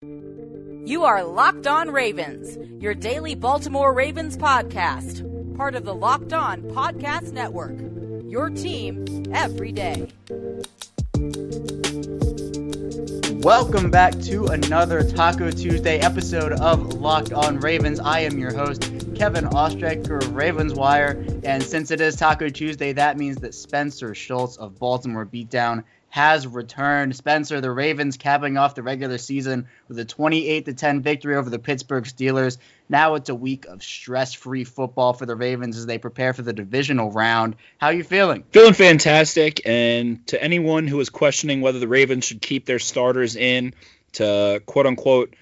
You are Locked On Ravens, your daily Baltimore Ravens podcast, part of the Locked On Podcast Network. Your team every day. Welcome back to another Taco Tuesday episode of Locked On Ravens. I am your host, Kevin Oestreicher of Ravens Wire. And since it is Taco Tuesday, that means that Spencer Schultz of Baltimore Beatdown has returned. Spencer, the Ravens capping off the regular season with a 28 10 victory over the Pittsburgh Steelers. Now it's a week of stress-free football for the Ravens as they prepare for the divisional round. How are you feeling? Feeling fantastic. And to anyone who is questioning whether the Ravens should keep their starters in to quote unquote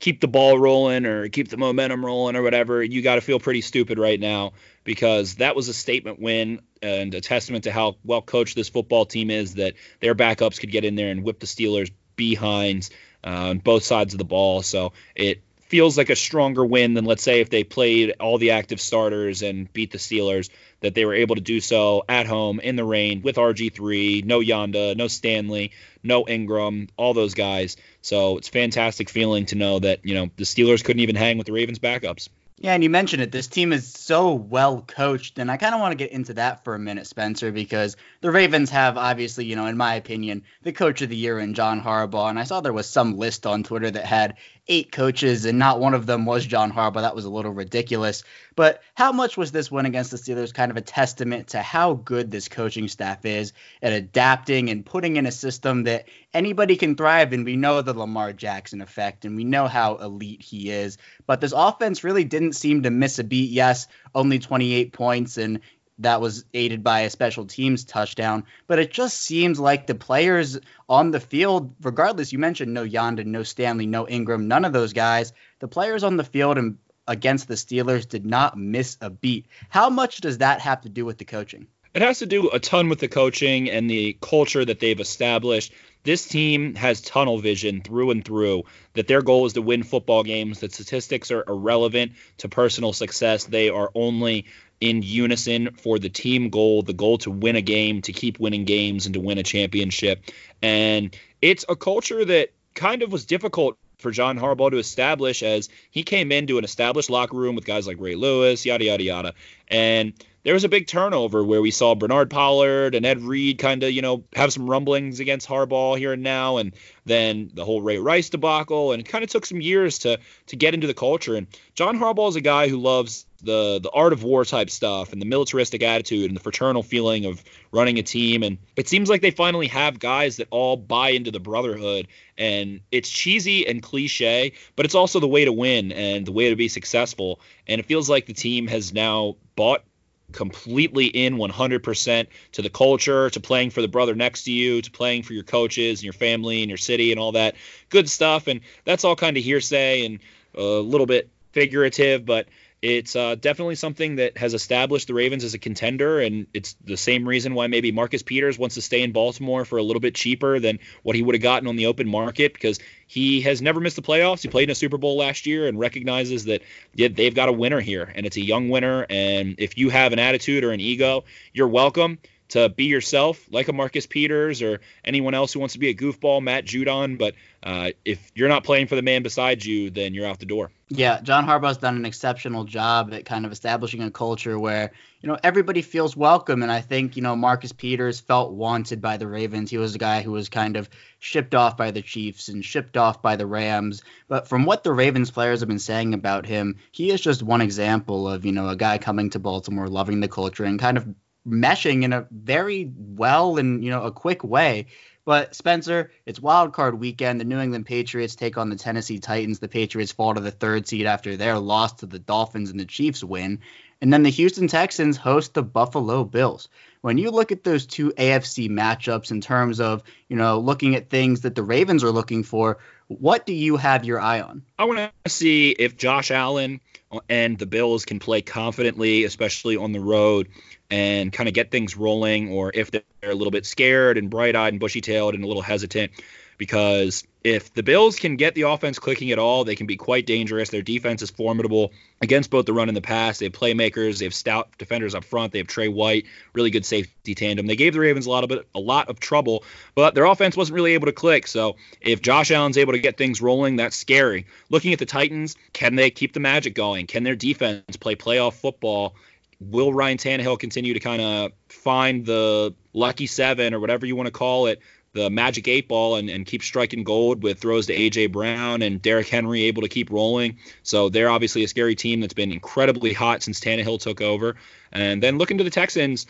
keep the ball rolling or keep the momentum rolling or whatever, you got to feel pretty stupid right now because that was a statement win and a testament to how well coached this football team is that their backups could get in there and whip the Steelers behinds uh, on both sides of the ball. So it feels like a stronger win than let's say if they played all the active starters and beat the Steelers that they were able to do so at home in the rain with RG3, no Yanda, no Stanley, no Ingram, all those guys. So it's fantastic feeling to know that, you know, the Steelers couldn't even hang with the Ravens backups. Yeah, and you mentioned it. This team is so well coached, and I kind of want to get into that for a minute, Spencer, because the Ravens have obviously, you know, in my opinion, the coach of the year in John Harbaugh, and I saw there was some list on Twitter that had eight coaches, and not one of them was John Harbaugh. That was a little ridiculous. But how much was this win against the Steelers kind of a testament to how good this coaching staff is at adapting and putting in a system that anybody can thrive and We know the Lamar Jackson effect, and we know how elite he is. But this offense really didn't seem to miss a beat. Yes, only 28 points, and that was aided by a special teams touchdown. But it just seems like the players on the field, regardless, you mentioned no Yanda, no Stanley, no Ingram, none of those guys. The players on the field and against the Steelers did not miss a beat. How much does that have to do with the coaching? It has to do a ton with the coaching and the culture that they've established. This team has tunnel vision through and through that their goal is to win football games. That statistics are irrelevant to personal success. They are only in unison for the team goal, the goal to win a game, to keep winning games, and to win a championship. And it's a culture that kind of was difficult for John Harbaugh to establish as he came into an established locker room with guys like Ray Lewis, yada, yada, yada. And there was a big turnover where we saw Bernard Pollard and Ed Reed kind of, you know, have some rumblings against Harbaugh here and now, and then the whole Ray Rice debacle, and it kind of took some years to to get into the culture. And John Harbaugh is a guy who loves the the art of war type stuff and the militaristic attitude and the fraternal feeling of running a team. And it seems like they finally have guys that all buy into the brotherhood. And it's cheesy and cliche, but it's also the way to win and the way to be successful. And it feels like the team has now bought completely in 100% to the culture, to playing for the brother next to you, to playing for your coaches and your family and your city and all that good stuff. And that's all kind of hearsay and a little bit figurative, but it's uh, definitely something that has established the Ravens as a contender, and it's the same reason why maybe Marcus Peters wants to stay in Baltimore for a little bit cheaper than what he would have gotten on the open market because he has never missed the playoffs. He played in a Super Bowl last year and recognizes that yeah, they've got a winner here, and it's a young winner. And if you have an attitude or an ego, you're welcome to be yourself, like a Marcus Peters or anyone else who wants to be a goofball, Matt Judon. But uh, if you're not playing for the man beside you, then you're out the door. Yeah, John Harbaugh's done an exceptional job at kind of establishing a culture where you know everybody feels welcome, and I think you know Marcus Peters felt wanted by the Ravens. He was a guy who was kind of shipped off by the Chiefs and shipped off by the Rams. But from what the Ravens players have been saying about him, he is just one example of you know a guy coming to Baltimore, loving the culture, and kind of meshing in a very well and you know a quick way. But Spencer, it's wild card weekend. The New England Patriots take on the Tennessee Titans. The Patriots fall to the third seed after their loss to the Dolphins and the Chiefs win. And then the Houston Texans host the Buffalo Bills. When you look at those two AFC matchups in terms of, you know, looking at things that the Ravens are looking for, what do you have your eye on? I want to see if Josh Allen and the Bills can play confidently, especially on the road, and kind of get things rolling, or if they're a little bit scared and bright eyed and bushy tailed and a little hesitant. Because if the Bills can get the offense clicking at all, they can be quite dangerous. Their defense is formidable against both the run and the pass. They have playmakers, they have stout defenders up front. They have Tre White, really good safety tandem. They gave the Ravens a lot of a lot of trouble, but their offense wasn't really able to click. So if Josh Allen's able to get things rolling, that's scary. Looking at the Titans, can they keep the magic going? Can their defense play playoff football? Will Ryan Tannehill continue to kind of find the lucky seven or whatever you want to call it the magic eight ball and, and keep striking gold with throws to AJ Brown and Derrick Henry able to keep rolling. So they're obviously a scary team that's been incredibly hot since Tannehill took over. And then looking to the Texans,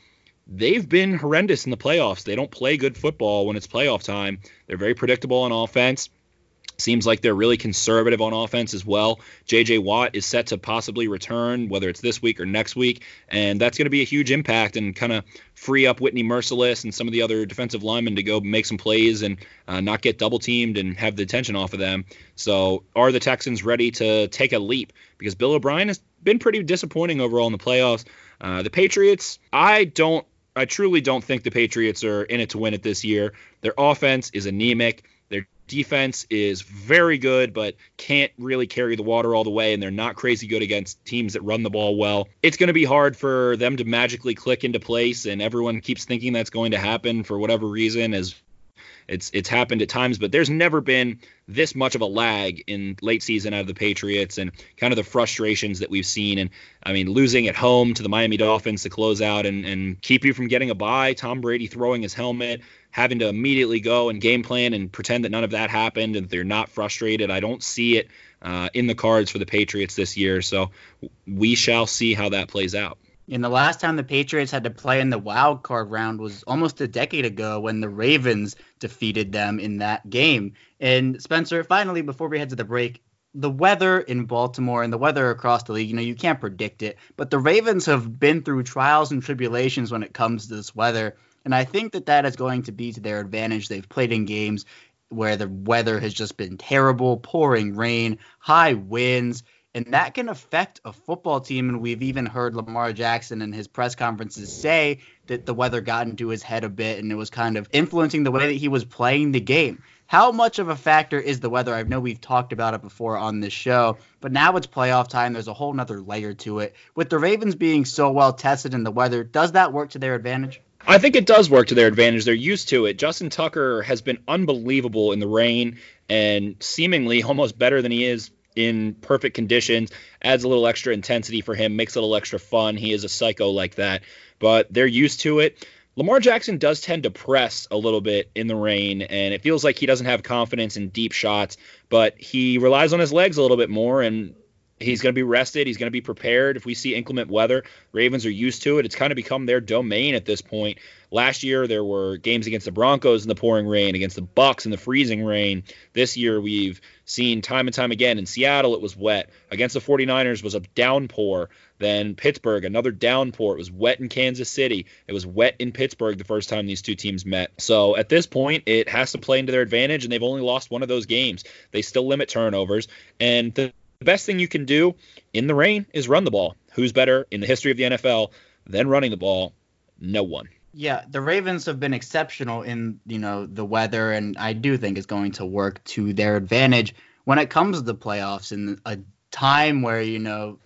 they've been horrendous in the playoffs. They don't play good football when it's playoff time. They're very predictable on offense. Seems like they're really conservative on offense as well. J.J. Watt is set to possibly return, whether it's this week or next week, and that's going to be a huge impact and kind of free up Whitney Mercilus and some of the other defensive linemen to go make some plays and uh, not get double teamed and have the attention off of them. So, are the Texans ready to take a leap? Because Bill O'Brien has been pretty disappointing overall in the playoffs. Uh, the Patriots, I don't, I truly don't think the Patriots are in it to win it this year. Their offense is anemic defense is very good, but can't really carry the water all the way, and they're not crazy good against teams that run the ball well. It's going to be hard for them to magically click into place, and everyone keeps thinking that's going to happen for whatever reason, as it's it's happened at times, but there's never been this much of a lag in late season out of the Patriots and kind of the frustrations that we've seen. And I mean, losing at home to the Miami Dolphins to close out and, and keep you from getting a bye, Tom Brady throwing his helmet, having to immediately go and game plan and pretend that none of that happened and they're not frustrated. I don't see it uh, in the cards for the Patriots this year. So we shall see how that plays out. And the last time the Patriots had to play in the wild card round was almost a decade ago when the Ravens defeated them in that game. And Spencer, finally, before we head to the break, the weather in Baltimore and the weather across the league, you know, you can't predict it, but the Ravens have been through trials and tribulations when it comes to this weather. And I think that that is going to be to their advantage. They've played in games where the weather has just been terrible, pouring rain, high winds and that can affect a football team. And we've even heard Lamar Jackson in his press conferences say that the weather got into his head a bit and it was kind of influencing the way that he was playing the game. How much of a factor is the weather? I know we've talked about it before on this show, but now it's playoff time. There's a whole nother layer to it. With the Ravens being so well tested in the weather, does that work to their advantage? I think it does work to their advantage. They're used to it. Justin Tucker has been unbelievable in the rain and seemingly almost better than he is in perfect conditions, adds a little extra intensity for him, makes it a little extra fun. He is a psycho like that, but they're used to it. Lamar Jackson does tend to press a little bit in the rain, and it feels like he doesn't have confidence in deep shots, but he relies on his legs a little bit more, and he's going to be rested. He's going to be prepared. If we see inclement weather, Ravens are used to it. It's kind of become their domain at this point. Last year there were games against the Broncos in the pouring rain, against the Bucks in the freezing rain. This year we've seen time and time again in Seattle it was wet. Against the 49ers was a downpour. Then Pittsburgh another downpour. It was wet in Kansas City. It was wet in Pittsburgh the first time these two teams met. So at this point it has to play into their advantage and they've only lost one of those games. They still limit turnovers and the best thing you can do in the rain is run the ball. Who's better in the history of the NFL than running the ball? No one. Yeah, the Ravens have been exceptional in, you know, the weather and I do think it's going to work to their advantage when it comes to the playoffs in a time where, you know,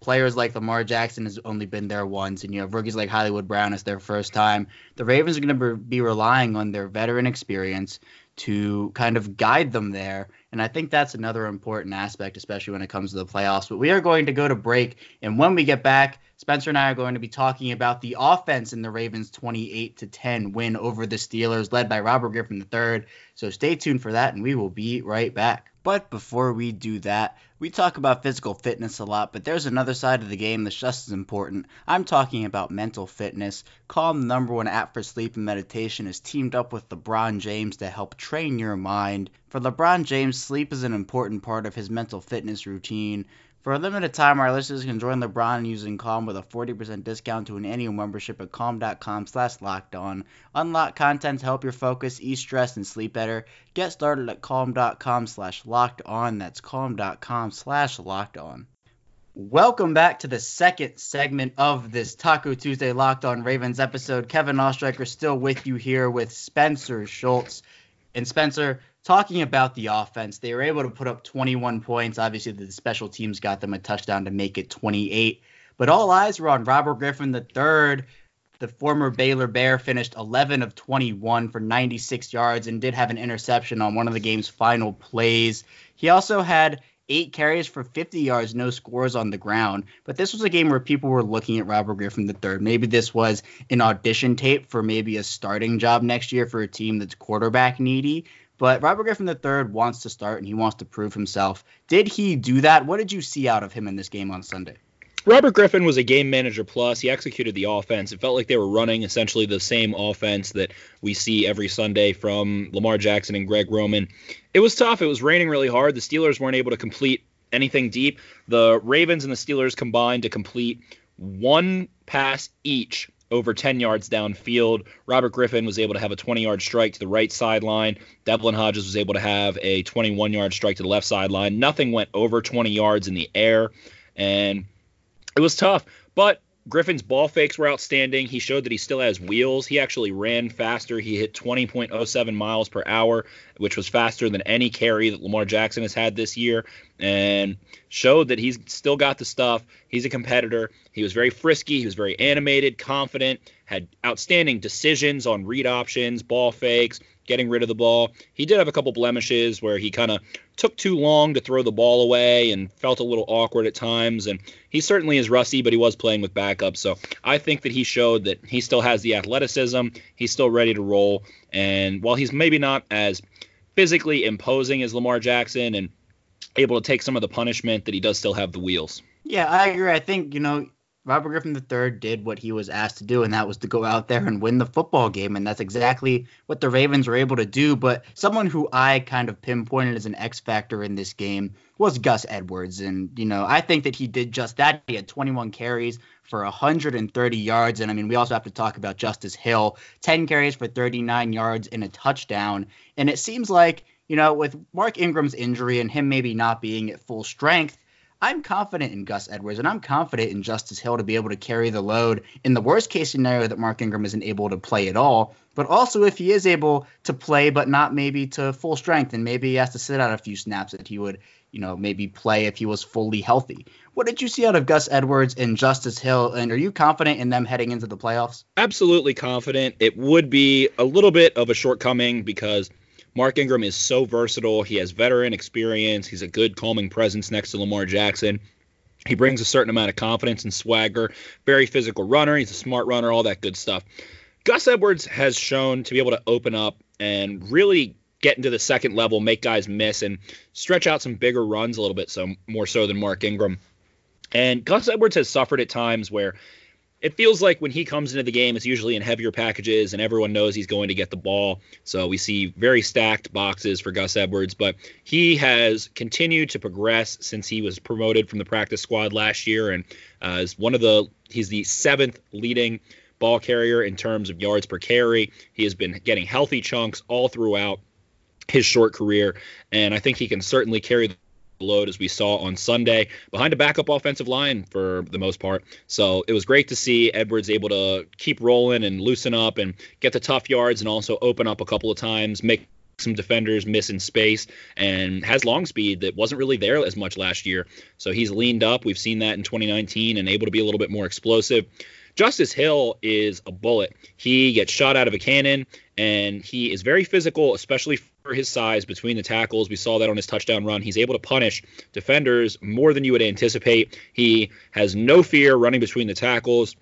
players like Lamar Jackson has only been there once and you have rookies like Hollywood Brown as their first time. The Ravens are going to be relying on their veteran experience to kind of guide them there. And I think that's another important aspect, especially when it comes to the playoffs. But we are going to go to break. And when we get back, Spencer and I are going to be talking about the offense in the Ravens 28 to 10 win over the Steelers, led by Robert Griffin III. So stay tuned for that, and we will be right back. But before we do that, we talk about physical fitness a lot, but there's another side of the game that's just as important. I'm talking about mental fitness. Calm, number one app for sleep and meditation, is teamed up with LeBron James to help train your mind. For LeBron James, sleep is an important part of his mental fitness routine. For a limited time, our listeners can join LeBron using Calm with a 40% discount to an annual membership at calm.com slash locked on. Unlock content to help your focus, ease stress, and sleep better. Get started at calm.com slash locked on. That's calm.com slash locked on. Welcome back to the second segment of this Taco Tuesday Locked On Ravens episode. Kevin Oestreicher still with you here with Spencer Schultz. And Spencer, talking about the offense, they were able to put up 21 points. Obviously, the special teams got them a touchdown to make it 28. But all eyes were on Robert Griffin III. The former Baylor Bear finished 11 of 21 for 96 yards and did have an interception on one of the game's final plays. He also had eight carries for 50 yards, no scores on the ground. But this was a game where people were looking at Robert Griffin III. Maybe this was an audition tape for maybe a starting job next year for a team that's quarterback needy. But Robert Griffin III wants to start and he wants to prove himself. Did he do that? What did you see out of him in this game on Sunday? Robert Griffin was a game manager plus. He executed the offense. It felt like they were running essentially the same offense that we see every Sunday from Lamar Jackson and Greg Roman. It was tough. It was raining really hard. The Steelers weren't able to complete anything deep. The Ravens and the Steelers combined to complete one pass each over 10 yards downfield. Robert Griffin was able to have a 20 yard strike to the right sideline. Devlin Hodges was able to have a 21 yard strike to the left sideline. Nothing went over 20 yards in the air. And it was tough, but Griffin's ball fakes were outstanding. He showed that he still has wheels. He actually ran faster. He hit 20.07 miles per hour, which was faster than any carry that Lamar Jackson has had this year, and showed that he's still got the stuff. He's a competitor. He was very frisky. He was very animated, confident, had outstanding decisions on read options, ball fakes, getting rid of the ball. He did have a couple blemishes where he kind of took too long to throw the ball away and felt a little awkward at times. And he certainly is rusty, but he was playing with backup. So I think that he showed that he still has the athleticism. He's still ready to roll. And while he's maybe not as physically imposing as Lamar Jackson and able to take some of the punishment, that he does still have the wheels. Yeah, I agree. I think, you know, Robert Griffin III did what he was asked to do, and that was to go out there and win the football game. And that's exactly what the Ravens were able to do. But someone who I kind of pinpointed as an X factor in this game was Gus Edwards. And, you know, I think that he did just that. He had 21 carries for 130 yards. And I mean, we also have to talk about Justice Hill 10 carries for 39 yards and a touchdown. And it seems like, you know, with Mark Ingram's injury and him maybe not being at full strength, I'm confident in Gus Edwards and I'm confident in Justice Hill to be able to carry the load in the worst case scenario that Mark Ingram isn't able to play at all. But also if he is able to play, but not maybe to full strength, and maybe he has to sit out a few snaps that he would, you know, maybe play if he was fully healthy. What did you see out of Gus Edwards and Justice Hill? And are you confident in them heading into the playoffs? Absolutely confident. It would be a little bit of a shortcoming because – Mark Ingram is so versatile. He has veteran experience. He's a good calming presence next to Lamar Jackson. He brings a certain amount of confidence and swagger. Very physical runner. He's a smart runner, all that good stuff. Gus Edwards has shown to be able to open up and really get into the second level, make guys miss, and stretch out some bigger runs a little bit, so more so than Mark Ingram. And Gus Edwards has suffered at times where it feels like when he comes into the game, it's usually in heavier packages, and everyone knows he's going to get the ball. So we see very stacked boxes for Gus Edwards, but he has continued to progress since he was promoted from the practice squad last year, and uh, is one of the he's the seventh leading ball carrier in terms of yards per carry. He has been getting healthy chunks all throughout his short career, and I think he can certainly carry load as we saw on Sunday behind a backup offensive line for the most part. So it was great to see Edwards able to keep rolling and loosen up and get the tough yards and also open up a couple of times, make some defenders miss in space and has long speed that wasn't really there as much last year. So he's leaned up. We've seen that in 2019 and able to be a little bit more explosive. Justice Hill is a bullet. He gets shot out of a cannon and he is very physical, especially his size between the tackles. We saw that on his touchdown run. He's able to punish defenders more than you would anticipate. He has no fear running between the tackles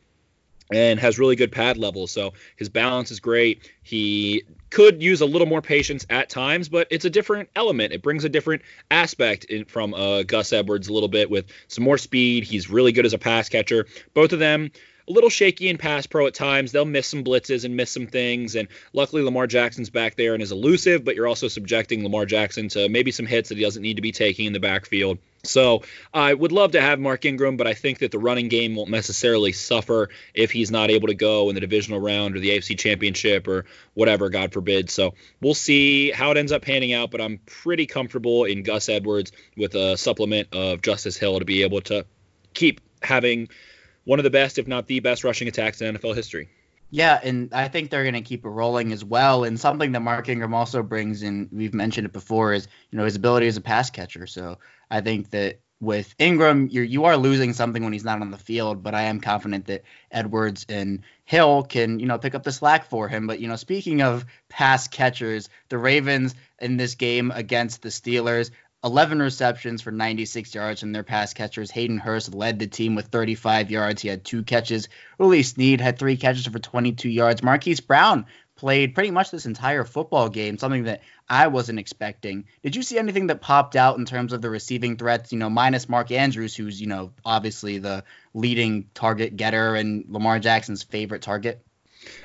and has really good pad levels. So his balance is great. He could use a little more patience at times, but it's a different element. It brings a different aspect in, from uh, Gus Edwards a little bit with some more speed. He's really good as a pass catcher. Both of them a little shaky in pass pro at times. They'll miss some blitzes and miss some things. And luckily, Lamar Jackson's back there and is elusive, but you're also subjecting Lamar Jackson to maybe some hits that he doesn't need to be taking in the backfield. So I would love to have Mark Ingram, but I think that the running game won't necessarily suffer if he's not able to go in the divisional round or the AFC championship or whatever, God forbid. So we'll see how it ends up panning out, but I'm pretty comfortable in Gus Edwards with a supplement of Justice Hill to be able to keep having one of the best, if not the best, rushing attacks in NFL history. Yeah, and I think they're going to keep it rolling as well. And something that Mark Ingram also brings, and we've mentioned it before, is you know his ability as a pass catcher. So I think that with Ingram, you're you are losing something when he's not on the field, but I am confident that Edwards and Hill can, you know, pick up the slack for him. But you know, speaking of pass catchers, the Ravens in this game against the Steelers, 11 receptions for 96 yards from their pass catchers. Hayden Hurst led the team with 35 yards. He had two catches. Willie Snead had three catches for 22 yards. Marquise Brown played pretty much this entire football game, something that I wasn't expecting. Did you see anything that popped out in terms of the receiving threats, you know, minus Mark Andrews, who's, you know, obviously the leading target getter and Lamar Jackson's favorite target?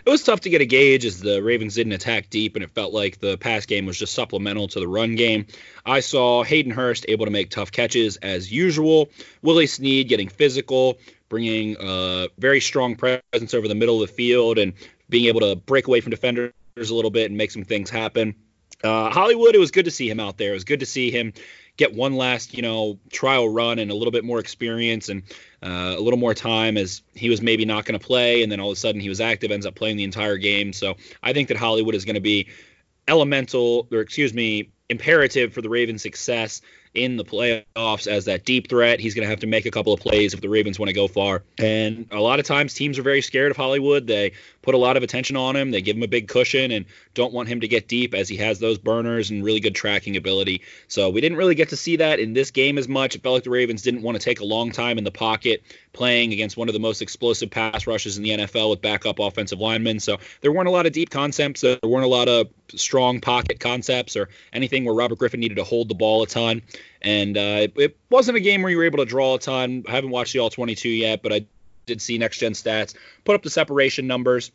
It was tough to get a gauge as the Ravens didn't attack deep, and it felt like the pass game was just supplemental to the run game. I saw Hayden Hurst able to make tough catches as usual. Willie Snead getting physical, bringing a very strong presence over the middle of the field, and being able to break away from defenders a little bit and make some things happen. Uh, Hollywood, it was good to see him out there. It was good to see him get one last, you know, trial run and a little bit more experience and uh, a little more time as he was maybe not going to play, and then all of a sudden he was active, ends up playing the entire game. So I think that Hollywood is going to be elemental, or excuse me, imperative for the Ravens' success in the playoffs as that deep threat. He's going to have to make a couple of plays if the Ravens want to go far. And a lot of times teams are very scared of Hollywood. They put a lot of attention on him. They give him a big cushion and don't want him to get deep as he has those burners and really good tracking ability. So we didn't really get to see that in this game as much. It felt like the Ravens didn't want to take a long time in the pocket playing against one of the most explosive pass rushes in the NFL with backup offensive linemen. So there weren't a lot of deep concepts. There weren't a lot of strong pocket concepts or anything where Robert Griffin needed to hold the ball a ton. And uh, it, wasn't a game where you were able to draw a ton. I haven't watched the all 22 yet, but I did see next gen stats put up the separation numbers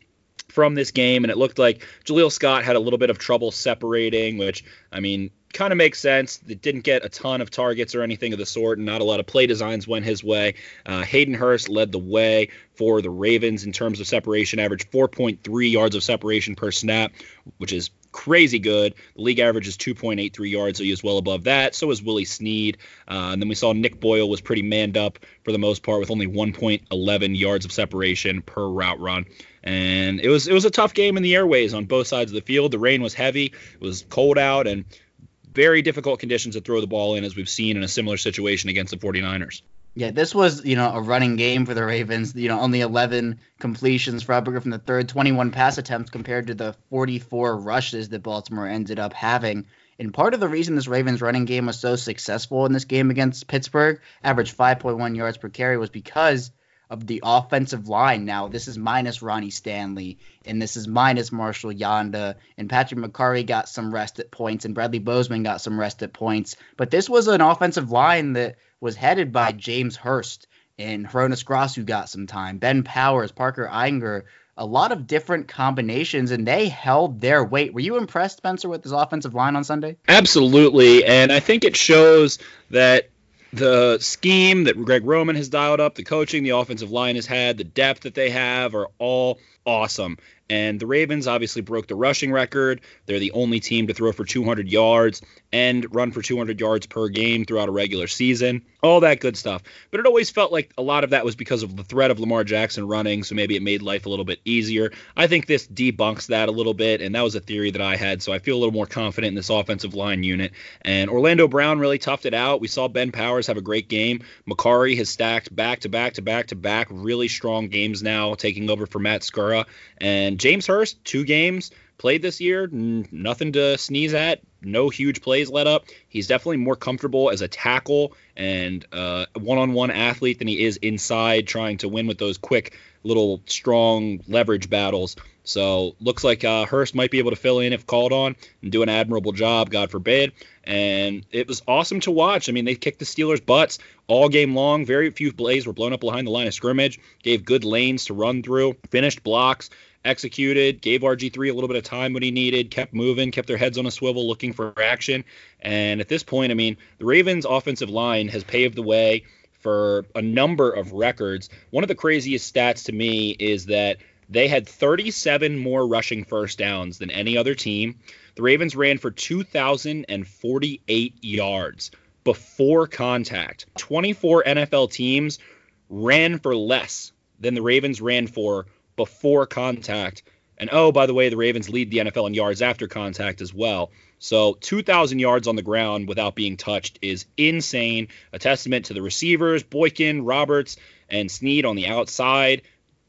from this game, and it looked like Jaleel Scott had a little bit of trouble separating, which I mean kind of makes sense. It didn't get a ton of targets or anything of the sort, and not a lot of play designs went his way. Uh, Hayden Hurst led the way for the Ravens in terms of separation, average 4.3 yards of separation per snap, which is crazy good. The league average is 2.83 yards, so he was well above that. So was Willie Snead. Uh, and then we saw Nick Boyle was pretty manned up for the most part with only 1.11 yards of separation per route run. And it was it was a tough game in the airways on both sides of the field. The rain was heavy, it was cold out, and very difficult conditions to throw the ball in, as we've seen in a similar situation against the 49ers. Yeah, this was, you know, a running game for the Ravens. You know, only 11 completions for Robert Griffin the third, 21 pass attempts compared to the 44 rushes that Baltimore ended up having. And part of the reason this Ravens running game was so successful in this game against Pittsburgh, averaged 5.1 yards per carry, was because – of the offensive line. Now, this is minus Ronnie Stanley, and this is minus Marshall Yanda, and Patrick Mekari got some rest at points, and Bradley Bozeman got some rest at points. But this was an offensive line that was headed by James Hurst and Hroniss Grasu, who got some time, Ben Powers, Parker Ehinger, a lot of different combinations, and they held their weight. Were you impressed, Spencer, with this offensive line on Sunday? Absolutely, and I think it shows that the scheme that Greg Roman has dialed up, the coaching the offensive line has had, the depth that they have are all awesome. And the Ravens obviously broke the rushing record. They're the only team to throw for 200 yards and run for 200 yards per game throughout a regular season. All that good stuff. But it always felt like a lot of that was because of the threat of Lamar Jackson running, so maybe it made life a little bit easier. I think this debunks that a little bit, and that was a theory that I had, so I feel a little more confident in this offensive line unit. And Orlando Brown really toughed it out. We saw Ben Powers have a great game. Mekari has stacked back to back to back to back really strong games now, taking over for Matt Skura. And James Hurst, two games played this year, nothing to sneeze at. No huge plays let up. He's definitely more comfortable as a tackle and uh, one-on-one athlete than he is inside trying to win with those quick little strong leverage battles. So looks like uh, Hurst might be able to fill in if called on and do an admirable job, God forbid. And it was awesome to watch. I mean, they kicked the Steelers' butts all game long. Very few plays were blown up behind the line of scrimmage. Gave good lanes to run through. Finished blocks executed, gave RG3 a little bit of time when he needed, kept moving, kept their heads on a swivel looking for action. And at this point, I mean, the Ravens' offensive line has paved the way for a number of records. One of the craziest stats to me is that they had 37 more rushing first downs than any other team. The Ravens ran for 2,048 yards before contact. 24 NFL teams ran for less than the Ravens ran for before contact. And oh, by the way, the Ravens lead the NFL in yards after contact as well. So 2,000 yards on the ground without being touched is insane. A testament to the receivers, Boykin, Roberts, and Snead on the outside,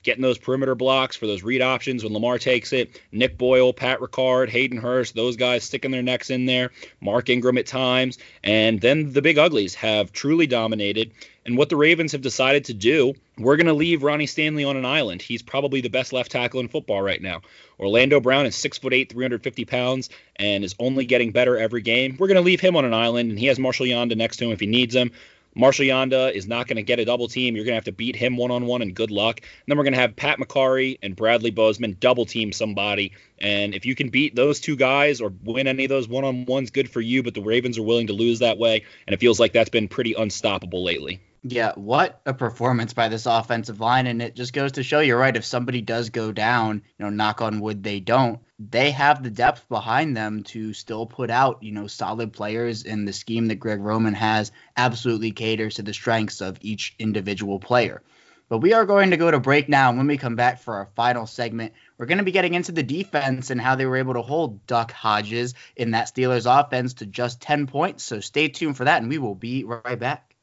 getting those perimeter blocks for those read options when Lamar takes it. Nick Boyle, Pat Ricard, Hayden Hurst, those guys sticking their necks in there. Mark Ingram at times. And then the big uglies have truly dominated. And what the Ravens have decided to do, we're going to leave Ronnie Stanley on an island. He's probably the best left tackle in football right now. Orlando Brown is six foot eight, 350 pounds, and is only getting better every game. We're going to leave him on an island, and he has Marshall Yanda next to him if he needs him. Marshall Yanda is not going to get a double team. You're going to have to beat him one on one, and good luck. And then we're going to have Pat Mekari and Bradley Bozeman double team somebody. And if you can beat those two guys or win any of those one on ones, good for you. But the Ravens are willing to lose that way, and it feels like that's been pretty unstoppable lately. Yeah, what a performance by this offensive line. And it just goes to show you're right. If somebody does go down, you know, knock on wood, they don't, they have the depth behind them to still put out, you know, solid players. And the scheme that Greg Roman has absolutely caters to the strengths of each individual player. But we are going to go to break now. And when we come back for our final segment, we're going to be getting into the defense and how they were able to hold Duck Hodges in that Steelers offense to just 10 points. So stay tuned for that, and we will be right back.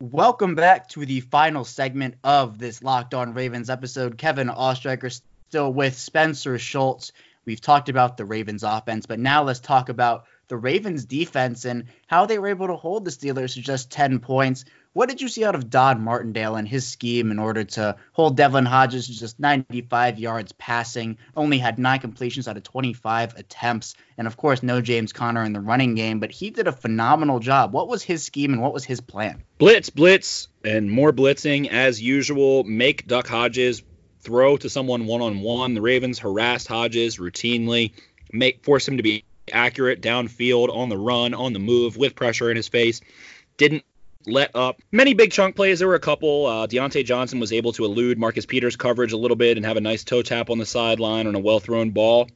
Welcome back to the final segment of this Locked On Ravens episode. Kevin Oestreicher still with Spencer Schultz. We've talked about the Ravens offense, but now let's talk about the Ravens defense and how they were able to hold the Steelers to just 10 points. What did you see out of Don Martindale and his scheme in order to hold Devlin Hodges to just 95 yards passing? Only had nine completions out of 25 attempts. And of course, no James Conner in the running game, but he did a phenomenal job. What was his scheme and what was his plan? Blitz, blitz, and more blitzing as usual. Make Duck Hodges throw to someone one on one. The Ravens harassed Hodges routinely, make force him to be accurate downfield, on the run, on the move, with pressure in his face. Didn't let up many big chunk plays. There were a couple. Uh, Diontae Johnson was able to elude Marcus Peters' coverage a little bit and have a nice toe tap on the sideline on a well thrown ball.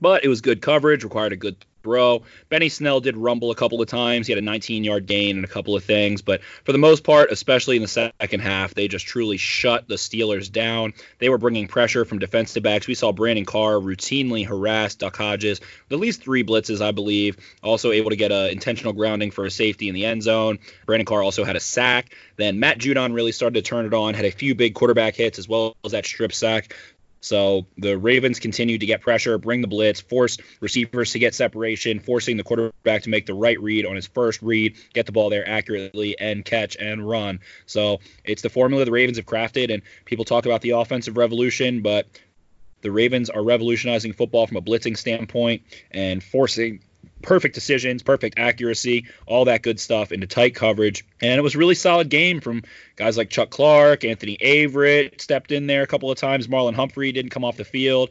But it was good coverage, required a good throw. Benny Snell did rumble a couple of times. He had a 19 yard gain and a couple of things. But for the most part, especially in the second half, they just truly shut the Steelers down. They were bringing pressure from defensive backs. We saw Brandon Carr routinely harass Duck Hodges at least three blitzes, I believe. Also able to get an intentional grounding for a safety in the end zone. Brandon Carr also had a sack. Then Matt Judon really started to turn it on, had a few big quarterback hits as well as that strip sack. So the Ravens continue to get pressure, bring the blitz, force receivers to get separation, forcing the quarterback to make the right read on his first read, get the ball there accurately, and catch and run. So it's the formula the Ravens have crafted, and people talk about the offensive revolution, but the Ravens are revolutionizing football from a blitzing standpoint and forcing perfect decisions, perfect accuracy, all that good stuff into tight coverage. And it was really solid game from guys like Chuck Clark, Anthony Averett stepped in there a couple of times. Marlon Humphrey didn't come off the field.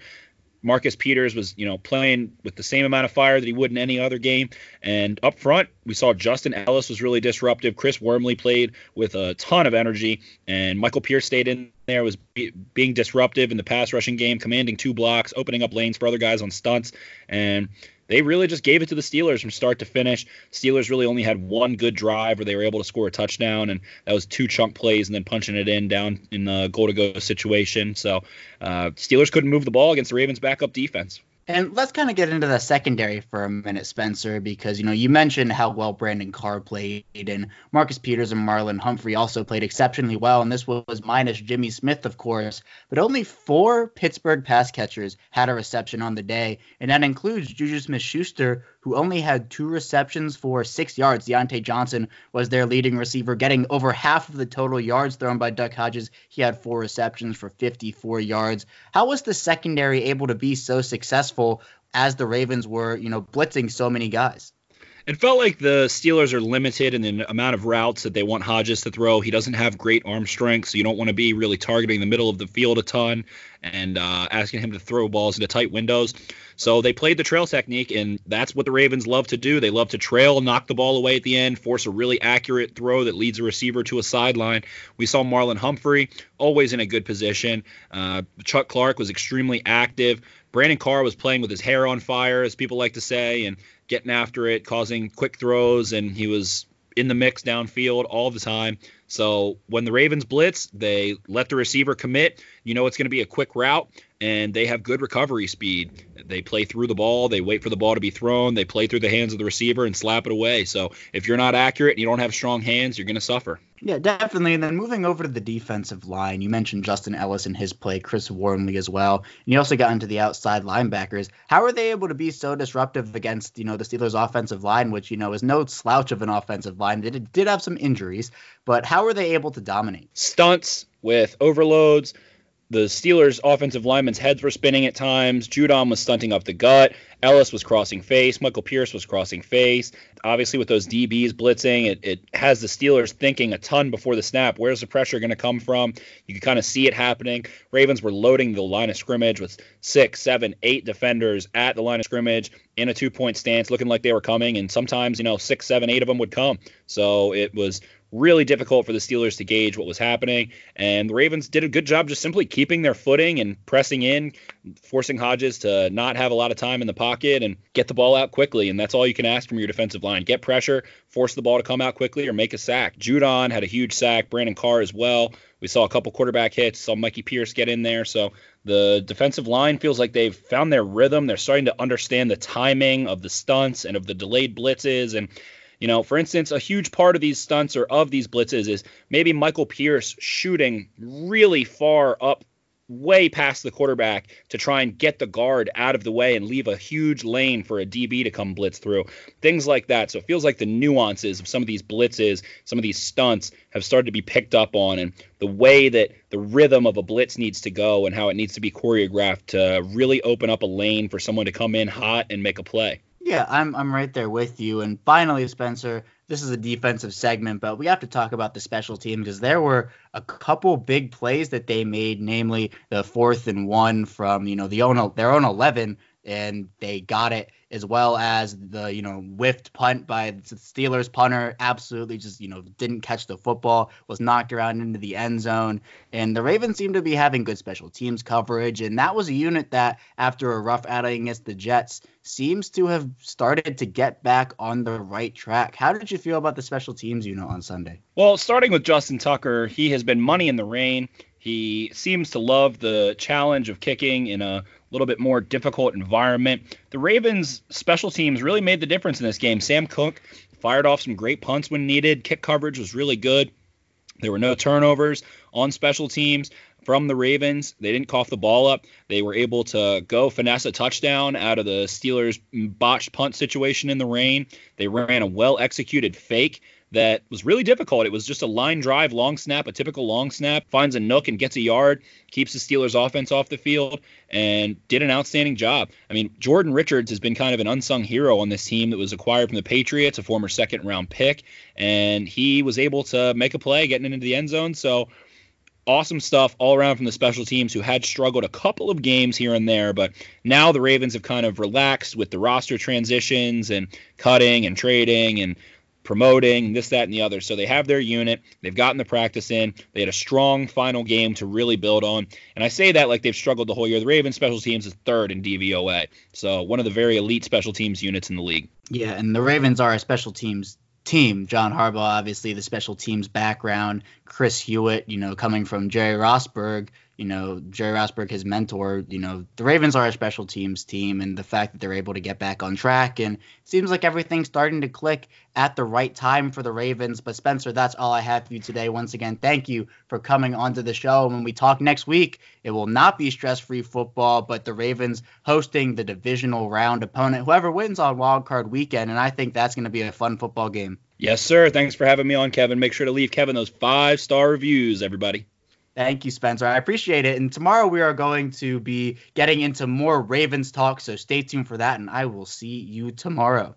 Marcus Peters was, you know, playing with the same amount of fire that he would in any other game. And up front, we saw Justin Ellis was really disruptive. Chris Wormley played with a ton of energy, and Michael Pierce stayed in there, was be, being disruptive in the pass rushing game, commanding two blocks, opening up lanes for other guys on stunts. And they really just gave it to the Steelers from start to finish. Steelers really only had one good drive where they were able to score a touchdown, and that was two chunk plays and then punching it in down in the goal to go situation. So uh, Steelers couldn't move the ball against the Ravens' backup defense. And let's kind of get into the secondary for a minute, Spencer, because you know you mentioned how well Brandon Carr played, and Marcus Peters and Marlon Humphrey also played exceptionally well. And this was minus Jimmy Smith, of course, but only four Pittsburgh pass catchers had a reception on the day, and that includes Juju Smith-Schuster, who only had two receptions for six yards. Diontae Johnson was their leading receiver, getting over half of the total yards thrown by Duck Hodges. He had four receptions for 54 yards. How was the secondary able to be so successful as the Ravens were, you know, blitzing so many guys? It felt like the Steelers are limited in the amount of routes that they want Hodges to throw. He doesn't have great arm strength, so you don't want to be really targeting the middle of the field a ton and uh, asking him to throw balls into tight windows. So they played the trail technique, and that's what the Ravens love to do. They love to trail, knock the ball away at the end, force a really accurate throw that leads a receiver to a sideline. We saw Marlon Humphrey always in a good position. Uh, Chuck Clark was extremely active. Brandon Carr was playing with his hair on fire, as people like to say, and getting after it, causing quick throws, and he was in the mix downfield all the time. So when the Ravens blitz, they let the receiver commit. You know it's going to be a quick route, and they have good recovery speed. They play through the ball, they wait for the ball to be thrown, they play through the hands of the receiver and slap it away. So if you're not accurate and you don't have strong hands, you're going to suffer. Yeah, definitely. And then moving over to the defensive line, you mentioned Justin Ellis and his play, Chris Wormley as well. And you also got into the outside linebackers. How are they able to be so disruptive against, you know, the Steelers offensive line, which, you know, is no slouch of an offensive line. They did have some injuries, but how are they able to dominate? Stunts with overloads, the Steelers' offensive linemen's heads were spinning at times. Judon was stunting up the gut. Ellis was crossing face. Michael Pierce was crossing face. Obviously, with those DBs blitzing, it, it has the Steelers thinking a ton before the snap. Where's the pressure going to come from? You can kind of see it happening. Ravens were loading the line of scrimmage with six, seven, eight defenders at the line of scrimmage in a two point stance, looking like they were coming. And sometimes, you know, six, seven, eight of them would come. So it was really difficult for the Steelers to gauge what was happening. And the Ravens did a good job just simply keeping their footing and pressing in, forcing Hodges to not have a lot of time in the pocket and get the ball out quickly. And that's all you can ask from your defensive line. Get pressure, force the ball to come out quickly, or make a sack. Judon had a huge sack, Brandon Carr as well. We saw a couple quarterback hits, saw Mikey Pierce get in there. So the defensive line feels like they've found their rhythm. They're starting to understand the timing of the stunts and of the delayed blitzes. And you know, for instance, a huge part of these stunts or of these blitzes is maybe Michael Pierce shooting really far up way past the quarterback to try and get the guard out of the way and leave a huge lane for a DB to come blitz through. Things like that. So it feels like the nuances of some of these blitzes, some of these stunts have started to be picked up on and the way that the rhythm of a blitz needs to go and how it needs to be choreographed to really open up a lane for someone to come in hot and make a play. Yeah, I'm I'm right there with you. And finally, Spencer, this is a defensive segment, but we have to talk about the special team because there were a couple big plays that they made, namely the fourth and one from you know the own their own 11, and they got it as well as the you know whiffed punt by the Steelers punter absolutely just you know didn't catch the football was knocked around into the end zone and the Ravens seem to be having good special teams coverage and that was a unit that after a rough outing against the Jets seems to have started to get back on the right track. How did you feel about the special teams unit on Sunday? Well, starting with Justin Tucker, he has been money in the rain. He seems to love the challenge of kicking in a little bit more difficult environment. The Ravens special teams really made the difference in this game. Sam Koch fired off some great punts when needed. Kick coverage was really good. There were no turnovers on special teams from the Ravens. They didn't cough the ball up. They were able to go finesse a touchdown out of the Steelers' botched punt situation in the rain. They ran a well executed fake that was really difficult. It was just a line drive, long snap, a typical long snap, finds a nook and gets a yard, keeps the Steelers offense off the field, and did an outstanding job. I mean, Jordan Richards has been kind of an unsung hero on this team that was acquired from the Patriots, a former second round pick, and he was able to make a play getting into the end zone. So, awesome stuff all around from the special teams who had struggled a couple of games here and there, but now the Ravens have kind of relaxed with the roster transitions and cutting and trading and promoting this, that, and the other. So they have their unit. They've gotten the practice in. They had a strong final game to really build on. And I say that like they've struggled the whole year. The Ravens special teams is third in DVOA. So one of the very elite special teams units in the league. Yeah, and the Ravens are a special teams team. John Harbaugh, obviously, the special teams background. Chris Hewitt, you know, coming from Jerry Rosburg, you know, Jerry Rosburg, his mentor, you know, the Ravens are a special teams team, and the fact that they're able to get back on track, and seems like everything's starting to click at the right time for the Ravens. But Spencer, that's all I have for you today. Once again, thank you for coming onto the show. When we talk next week, it will not be stress-free football, but the Ravens hosting the divisional round opponent, whoever wins on Wild Card Weekend, and I think that's going to be a fun football game. Yes, sir. Thanks for having me on, Kevin. Make sure to leave Kevin those five-star reviews, everybody. Thank you, Spencer. I appreciate it. And tomorrow we are going to be getting into more Ravens talk, so stay tuned for that, and I will see you tomorrow.